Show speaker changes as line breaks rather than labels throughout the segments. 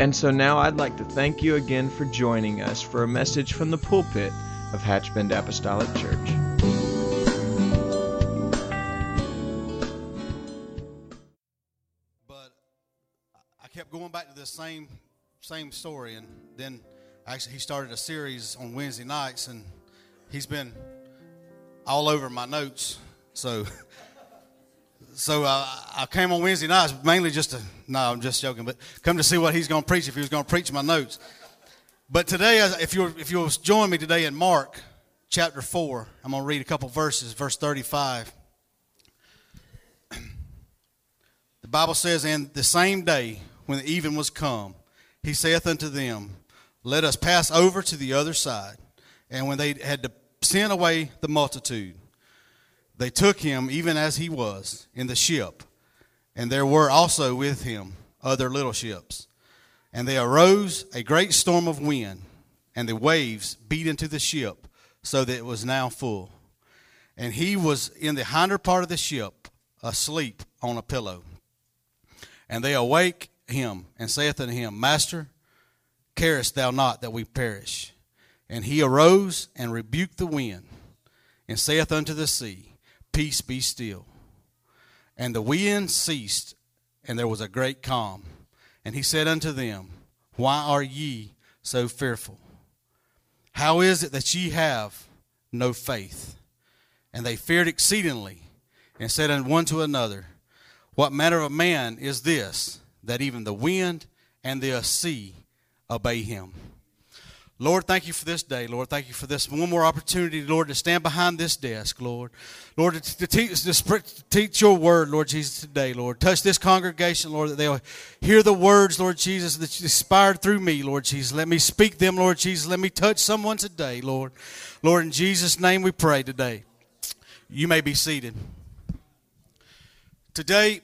And so now I'd like to thank you again for joining us for a message from the pulpit of Hatchbend Apostolic Church.
But I kept going back to this same same story, and then actually he started a series on Wednesday nights, and he's been all over my notes. So, so uh, I came on Wednesday nights mainly just to no, I'm just joking, but come to see what he's going to preach if he was going to preach my notes. But today, if you if you'll join me today in Mark chapter four, I'm going to read a couple verses, verse 35. The Bible says, "And the same day when the even was come, he saith unto them, Let us pass over to the other side. And when they had to send away the multitude, they took him even as he was in the ship, and there were also with him other little ships. And there arose a great storm of wind, and the waves beat into the ship, so that it was now full. And he was in the hinder part of the ship, asleep on a pillow. And they awake him, and saith unto him, Master, carest thou not that we perish? And he arose and rebuked the wind, and saith unto the sea, Peace be still. And the wind ceased, and there was a great calm. And he said unto them, Why are ye so fearful? How is it that ye have no faith? And they feared exceedingly, and said one to another, What manner of man is this, that even the wind and the sea obey him? Lord, thank you for this day. Lord, thank you for this one more opportunity, Lord, to stand behind this desk, Lord. Lord, to, to, teach, to teach your word, Lord Jesus, today, Lord. Touch this congregation, Lord, that they'll hear the words, Lord Jesus, that you inspired through me, Lord Jesus. Let me speak them, Lord Jesus. Let me touch someone today, Lord. Lord, in Jesus' name we pray today. You may be seated. Today,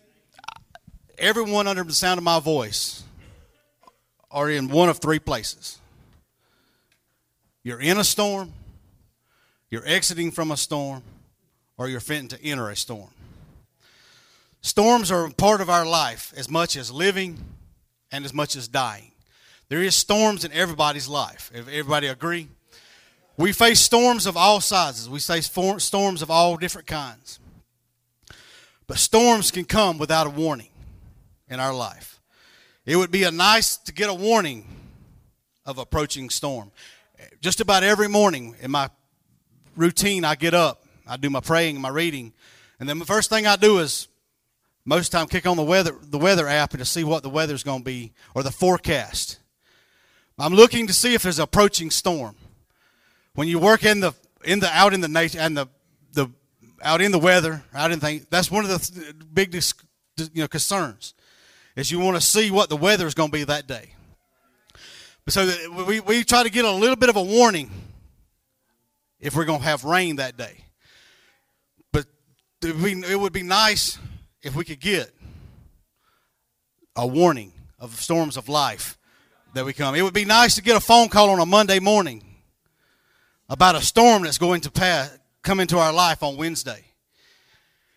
everyone under the sound of my voice are in one of three places. You're in a storm, you're exiting from a storm, or you're fitting to enter a storm. Storms are part of our life as much as living and as much as dying. There is storms in everybody's life. If Everybody agree? We face storms of all sizes. We face storms of all different kinds. But storms can come without a warning in our life. It would be a nice to get a warning of approaching storm just about every morning in my routine, I get up, I do my praying my reading, and then the first thing I do is most time kick on the weather the weather app and to see what the weather's going to be or the forecast. I'm looking to see if there's an approaching storm. When you work in the in the out in the nature and the the out in the weather, out in things, that's one of the big you know concerns is you want to see what the weather is going to be that day. So uh, we, we try to get a little bit of a warning if we're going to have rain that day. But it would be nice if we could get a warning of storms of life that we come. It would be nice to get a phone call on a Monday morning about a storm that's going to pass, come into our life on Wednesday.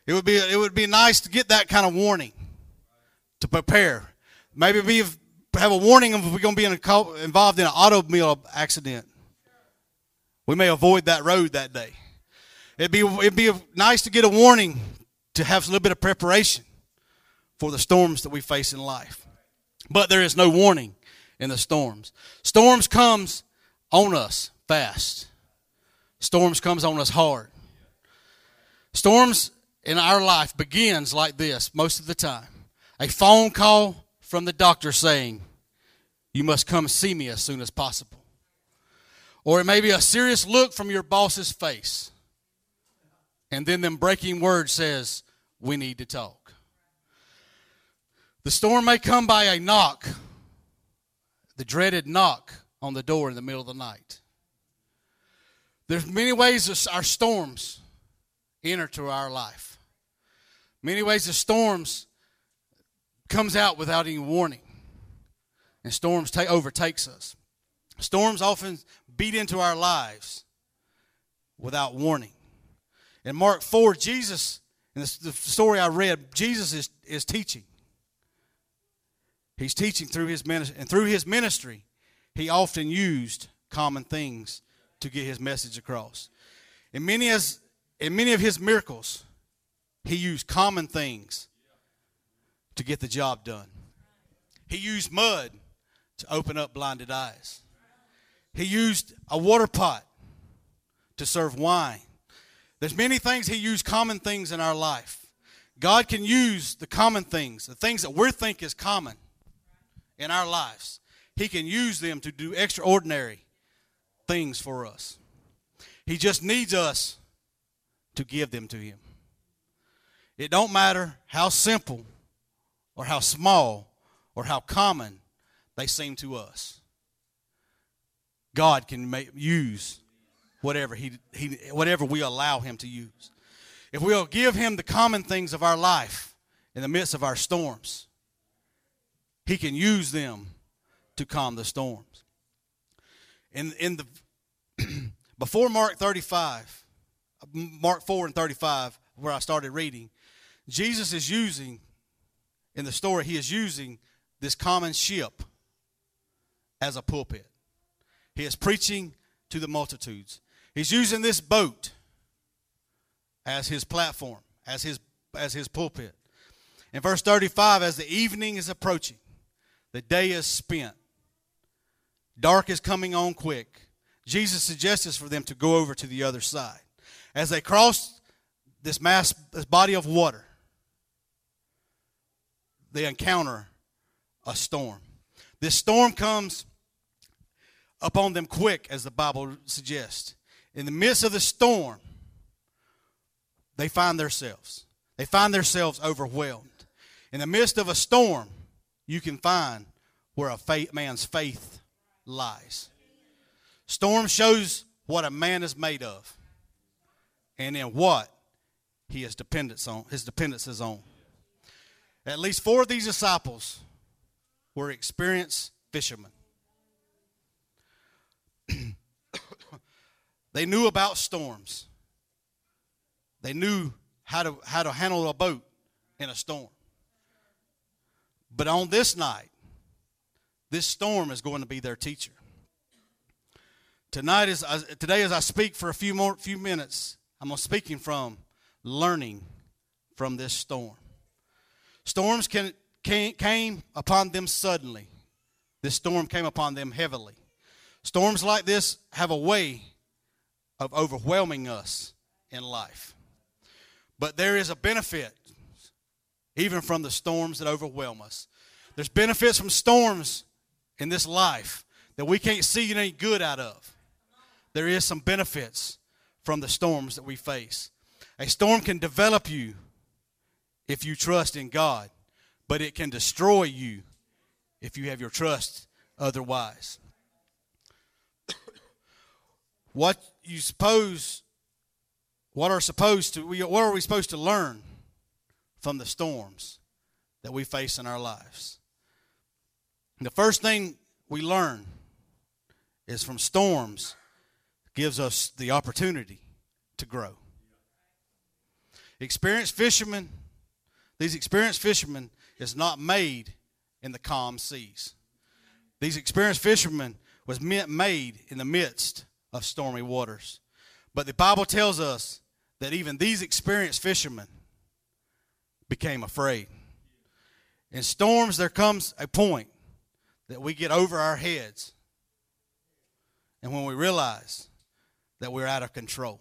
It would be it would be nice to get that kind of warning to prepare. Maybe be have a warning of if we're going to be in a, involved in an automobile accident. We may avoid that road that day. It'd be, it'd be nice to get a warning to have a little bit of preparation for the storms that we face in life. But there is no warning in the storms. Storms comes on us fast. Storms comes on us hard. Storms in our life begins like this most of the time. A phone call from the doctor saying, You must come see me as soon as possible. Or it may be a serious look from your boss's face. And then them breaking words says, We need to talk. The storm may come by a knock the dreaded knock on the door in the middle of the night. There's many ways our storms enter to our life. Many ways the storms comes out without any warning. And storms take, overtakes us. Storms often beat into our lives without warning. In Mark 4, Jesus, in the story I read, Jesus is, is teaching. He's teaching through his ministry, and through his ministry, he often used common things to get his message across. In many, as, in many of his miracles, he used common things to get the job done. He used mud to open up blinded eyes. He used a water pot to serve wine. There's many things he used common things in our life. God can use the common things, the things that we think is common in our lives. He can use them to do extraordinary things for us. He just needs us to give them to him. It don't matter how simple or how small or how common they seem to us. God can make, use whatever he, he whatever we allow him to use. If we'll give him the common things of our life in the midst of our storms, he can use them to calm the storms. In in the before Mark 35, Mark 4 and 35, where I started reading, Jesus is using in the story, he is using this common ship as a pulpit. He is preaching to the multitudes. He's using this boat as his platform, as his, as his pulpit. In verse 35, as the evening is approaching, the day is spent, dark is coming on quick. Jesus suggests for them to go over to the other side. As they cross this mass, this body of water, they encounter a storm. This storm comes upon them quick, as the Bible suggests. In the midst of the storm, they find themselves. They find themselves overwhelmed. In the midst of a storm, you can find where a faith, man's faith lies. Storm shows what a man is made of and in what he is dependence on, his dependence is on. At least four of these disciples were experienced fishermen. they knew about storms. They knew how to, how to handle a boat in a storm. But on this night, this storm is going to be their teacher. Tonight is uh, today as I speak for a few more few minutes, I'm speaking from learning from this storm. Storms can, came, came upon them suddenly. This storm came upon them heavily. Storms like this have a way of overwhelming us in life. But there is a benefit even from the storms that overwhelm us. There's benefits from storms in this life that we can't see any good out of. There is some benefits from the storms that we face. A storm can develop you if you trust in God, but it can destroy you if you have your trust otherwise. what you suppose what are supposed to what are we supposed to learn from the storms that we face in our lives? The first thing we learn is from storms gives us the opportunity to grow. Experienced fishermen these experienced fishermen is not made in the calm seas. These experienced fishermen was made in the midst of stormy waters. But the Bible tells us that even these experienced fishermen became afraid. In storms, there comes a point that we get over our heads. And when we realize that we're out of control.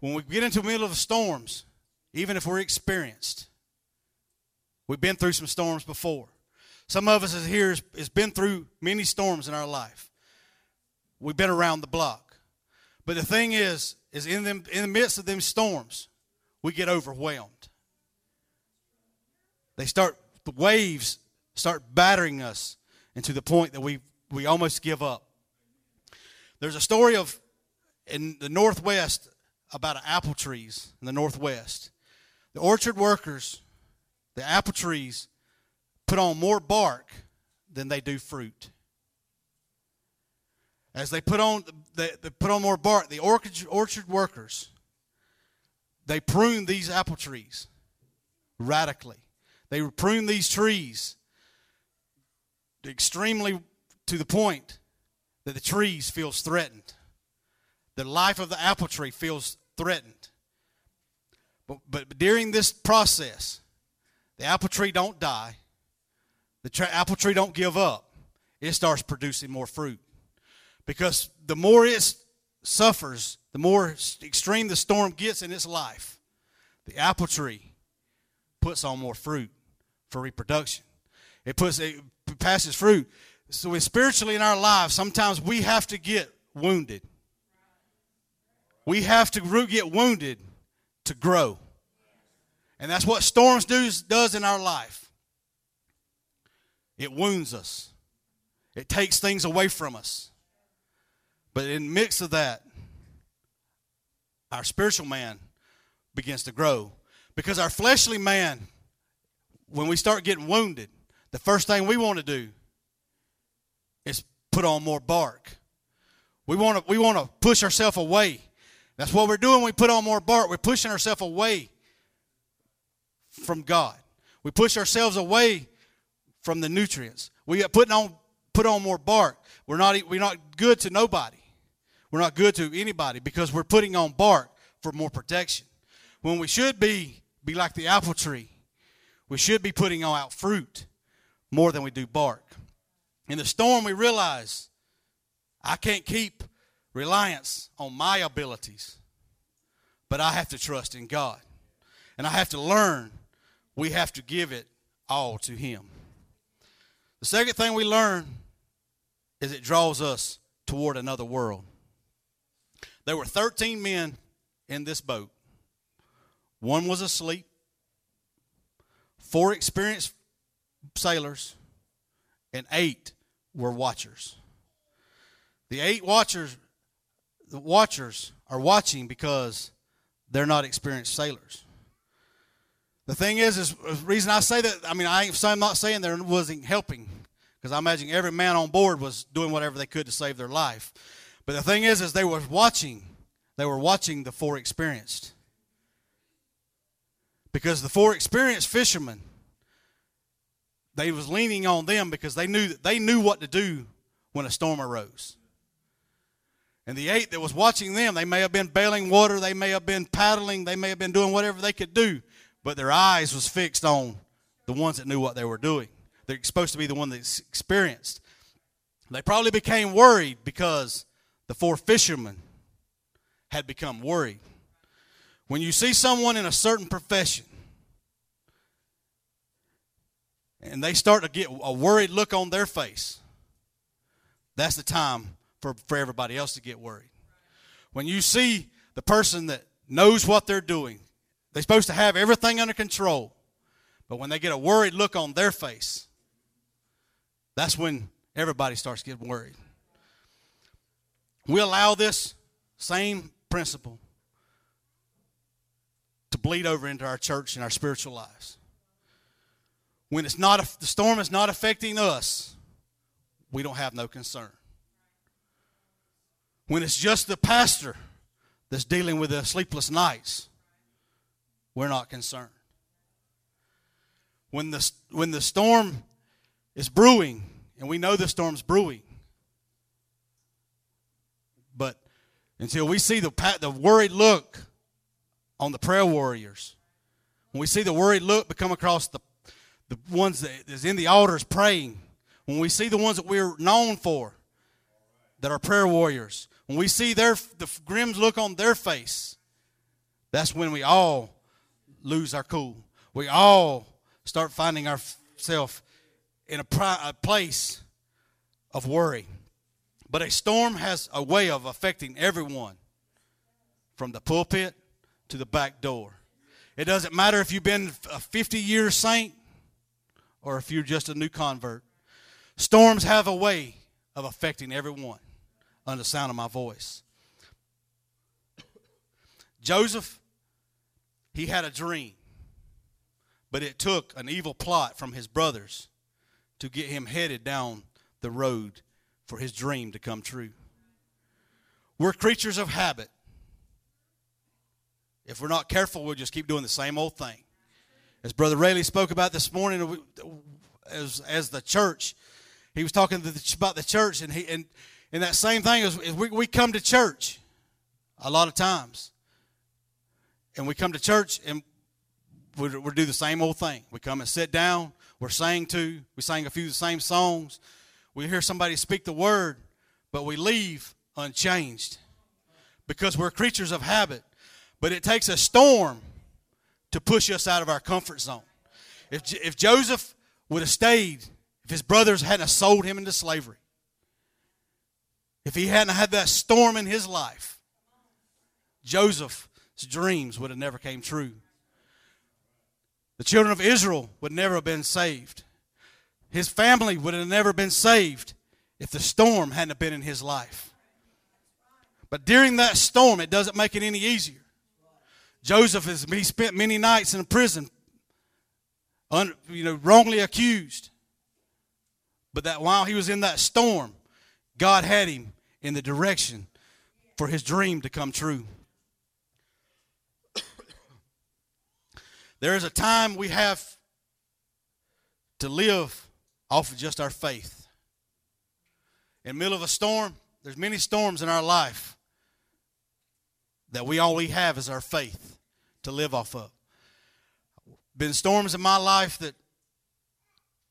When we get into the middle of storms, even if we're experienced, We've been through some storms before. Some of us here has, been through many storms in our life. We've been around the block. But the thing is, is in them in the midst of them storms, we get overwhelmed. They start the waves start battering us and to the point that we, we almost give up. There's a story of in the Northwest about apple trees in the Northwest. The orchard workers, the apple trees, put on more bark than they do fruit. As they put on they, they put on more bark, the orchard, orchard workers they prune these apple trees radically. They prune these trees extremely to the point that the trees feels threatened. The life of the apple tree feels threatened. But, but during this process, the apple tree don't die. The tra- apple tree don't give up. It starts producing more fruit. Because the more it suffers, the more extreme the storm gets in its life, the apple tree puts on more fruit for reproduction. It puts it passes fruit. So spiritually in our lives, sometimes we have to get wounded. We have to get wounded to grow. And that's what storms do, does in our life. It wounds us. It takes things away from us. But in the mix of that, our spiritual man begins to grow. Because our fleshly man, when we start getting wounded, the first thing we want to do is put on more bark. We want to we want to push ourselves away. That's what we're doing. We put on more bark. We're pushing ourselves away from God. We push ourselves away from the nutrients. We are putting on put on more bark. We're not we're not good to nobody. We're not good to anybody because we're putting on bark for more protection. When we should be be like the apple tree. We should be putting out fruit more than we do bark. In the storm, we realize I can't keep reliance on my abilities, but I have to trust in God. And I have to learn we have to give it all to Him. The second thing we learn is it draws us toward another world. There were 13 men in this boat. One was asleep. Four experienced sailors, and eight were watchers. The eight watchers, the watchers are watching because they're not experienced sailors. The thing is, is the reason I say that, I mean, I I'm not saying there wasn't helping, because I imagine every man on board was doing whatever they could to save their life. But the thing is, is they were watching. They were watching the four experienced. Because the four experienced fishermen they was leaning on them because they knew they knew what to do when a storm arose. And the eight that was watching them, they may have been bailing water, they may have been paddling, they may have been doing whatever they could do, but their eyes was fixed on the ones that knew what they were doing. They're supposed to be the one that's experienced. They probably became worried because the four fishermen had become worried. When you see someone in a certain profession and they start to get a worried look on their face, that's the time for, for everybody else to get worried. When you see the person that knows what they're doing, they're supposed to have everything under control, but when they get a worried look on their face, that's when everybody starts getting worried. We allow this same principle to bleed over into our church and our spiritual lives when it's not the storm is not affecting us, we don't have no concern. When it's just the pastor that's dealing with the sleepless nights, we're not concerned. When the, when the storm is brewing, and we know the storm's brewing, but until we see the, the worried look on the prayer warriors, when we see the worried look become across the the ones that is in the altars praying, when we see the ones that we're known for, that are prayer warriors, when we see their the grim look on their face, that's when we all lose our cool. We all start finding ourselves in a, a place of worry. But a storm has a way of affecting everyone from the pulpit to the back door. It doesn't matter if you've been a 50 year saint or if you're just a new convert. Storms have a way of affecting everyone under the sound of my voice. Joseph, he had a dream, but it took an evil plot from his brothers to get him headed down the road for his dream to come true. We're creatures of habit. If we're not careful, we'll just keep doing the same old thing. As Brother Rayleigh spoke about this morning, as, as the church, he was talking the, about the church, and, he, and, and that same thing is, is we, we come to church a lot of times. And we come to church and we, we do the same old thing. We come and sit down, we're sang to, we sing a few of the same songs, we hear somebody speak the word, but we leave unchanged because we're creatures of habit. But it takes a storm to push us out of our comfort zone. If, if Joseph would have stayed, if his brothers hadn't sold him into slavery, if he hadn't had that storm in his life, Joseph's dreams would have never came true. The children of Israel would never have been saved. His family would have never been saved if the storm hadn't been in his life. But during that storm, it doesn't make it any easier. Joseph is he spent many nights in prison, un, you know, wrongly accused. But that while he was in that storm, God had him in the direction for his dream to come true. There is a time we have to live off of just our faith. In the middle of a storm, there's many storms in our life that we all we have is our faith to live off of. Been storms in my life that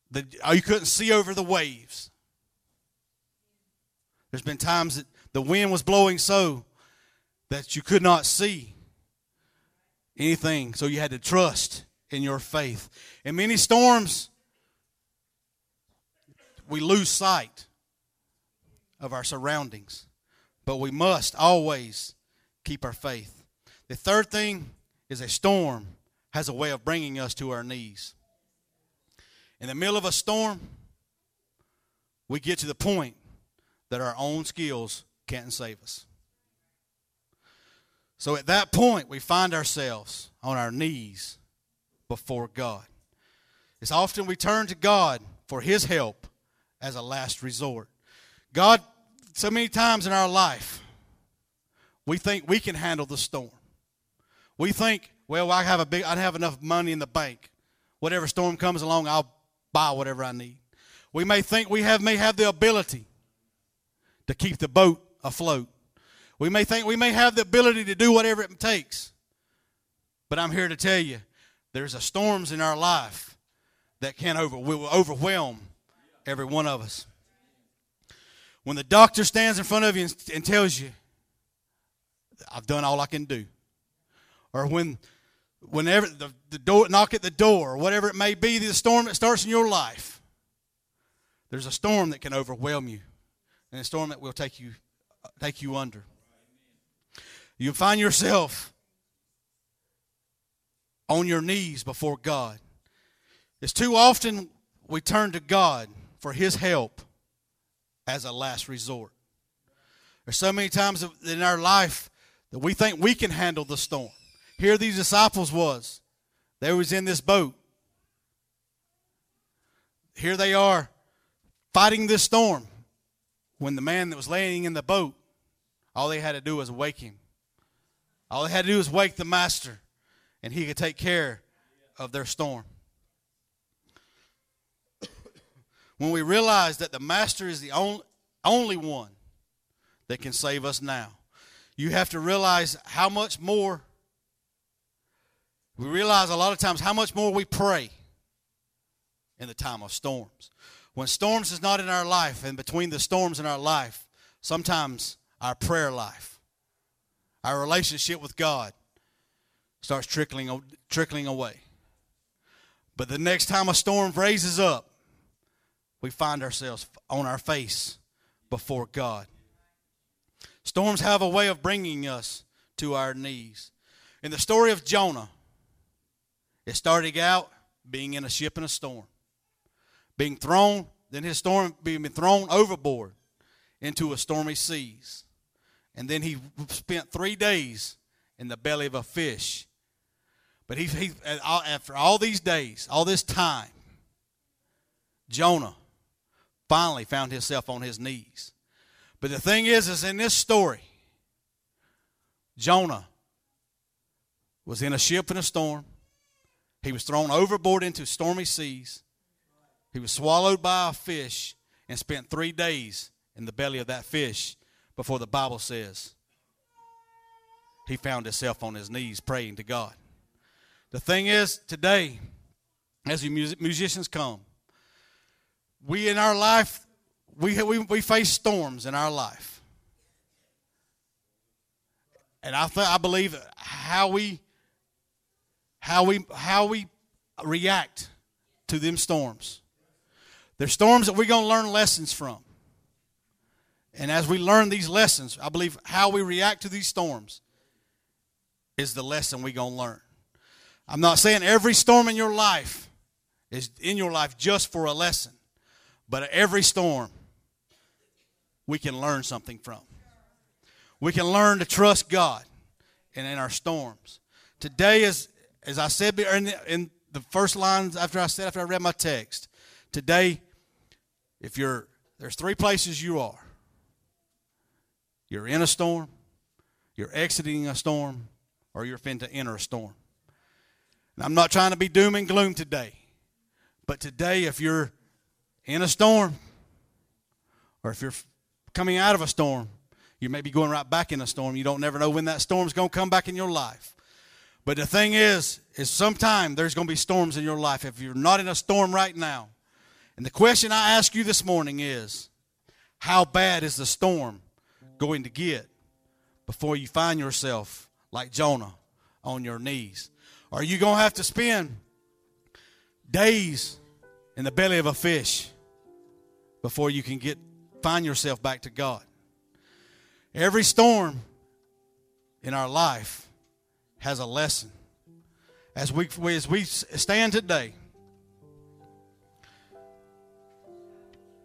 that you couldn't see over the waves. There's been times that the wind was blowing so that you could not see anything, so you had to trust in your faith. In many storms, we lose sight of our surroundings, but we must always keep our faith. The third thing is a storm has a way of bringing us to our knees. In the middle of a storm, we get to the point that our own skills can't save us. So at that point, we find ourselves on our knees before God. It's often we turn to God for His help as a last resort. God, so many times in our life, we think we can handle the storm. We think, well, I have a big, I have enough money in the bank. Whatever storm comes along, I'll buy whatever I need. We may think we have may have the ability to keep the boat afloat. We may think we may have the ability to do whatever it takes. But I'm here to tell you, there's a storms in our life that can over, will overwhelm every one of us. When the doctor stands in front of you and, and tells you, I've done all I can do. Or when whenever the, the door knock at the door, or whatever it may be, the storm that starts in your life, there's a storm that can overwhelm you. And a storm that will take you take you under. You find yourself on your knees before God. It's too often we turn to God for His help as a last resort. There's so many times in our life that we think we can handle the storm. Here these disciples was. They was in this boat. Here they are fighting this storm. When the man that was laying in the boat, all they had to do was wake him. All they had to do was wake the master, and he could take care of their storm. when we realize that the master is the only, only one that can save us now, you have to realize how much more we realize a lot of times how much more we pray in the time of storms. When storms is not in our life, and between the storms in our life, sometimes our prayer life, our relationship with God starts trickling, trickling away. But the next time a storm raises up, we find ourselves on our face before God. Storms have a way of bringing us to our knees. In the story of Jonah, it started out being in a ship in a storm, being thrown then his storm being thrown overboard into a stormy seas. And then he spent three days in the belly of a fish. But he, he after all these days, all this time, Jonah finally found himself on his knees. But the thing is, is in this story, Jonah was in a ship in a storm. He was thrown overboard into stormy seas. He was swallowed by a fish and spent three days in the belly of that fish before the Bible says he found himself on his knees praying to God. The thing is, today, as the musicians come, we in our life, we, we, we face storms in our life. And I, th- I believe how we, how, we, how we react to them storms. There's storms that we're going to learn lessons from. And as we learn these lessons, I believe how we react to these storms is the lesson we're going to learn. I'm not saying every storm in your life is in your life just for a lesson, but every storm we can learn something from. We can learn to trust God and in our storms. Today, as, as I said in the, in the first lines after I said, after I read my text, today, if you're, there's three places you are you're in a storm, you're exiting a storm, or you're fin to enter a storm. And I'm not trying to be doom and gloom today, but today, if you're in a storm, or if you're coming out of a storm, you may be going right back in a storm. You don't never know when that storm's going to come back in your life. But the thing is, is sometime there's going to be storms in your life. If you're not in a storm right now, and the question I ask you this morning is, how bad is the storm going to get before you find yourself like Jonah on your knees? Are you going to have to spend days in the belly of a fish before you can get find yourself back to God? Every storm in our life has a lesson. As we as we stand today,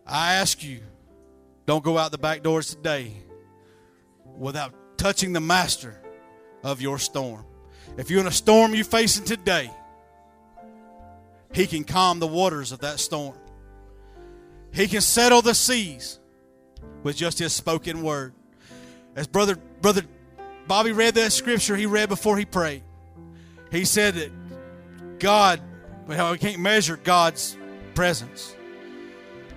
I ask you, don't go out the back doors today without touching the master of your storm. If you're in a storm you're facing today, he can calm the waters of that storm. He can settle the seas with just his spoken word. As brother brother Bobby read that scripture he read before he prayed. He said that God, we can't measure God's presence.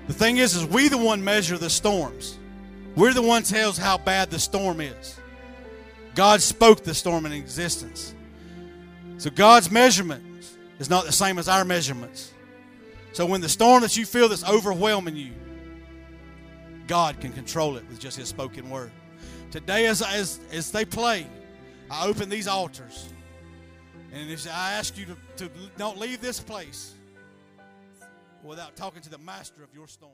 The thing is, is we the one measure the storms. We're the one tells how bad the storm is. God spoke the storm in existence. So God's measurement is not the same as our measurements. So when the storm that you feel that's overwhelming you, God can control it with just His spoken word. Today, as, as, as they play, I open these altars. And I ask you to, to don't leave this place without talking to the master of your storm.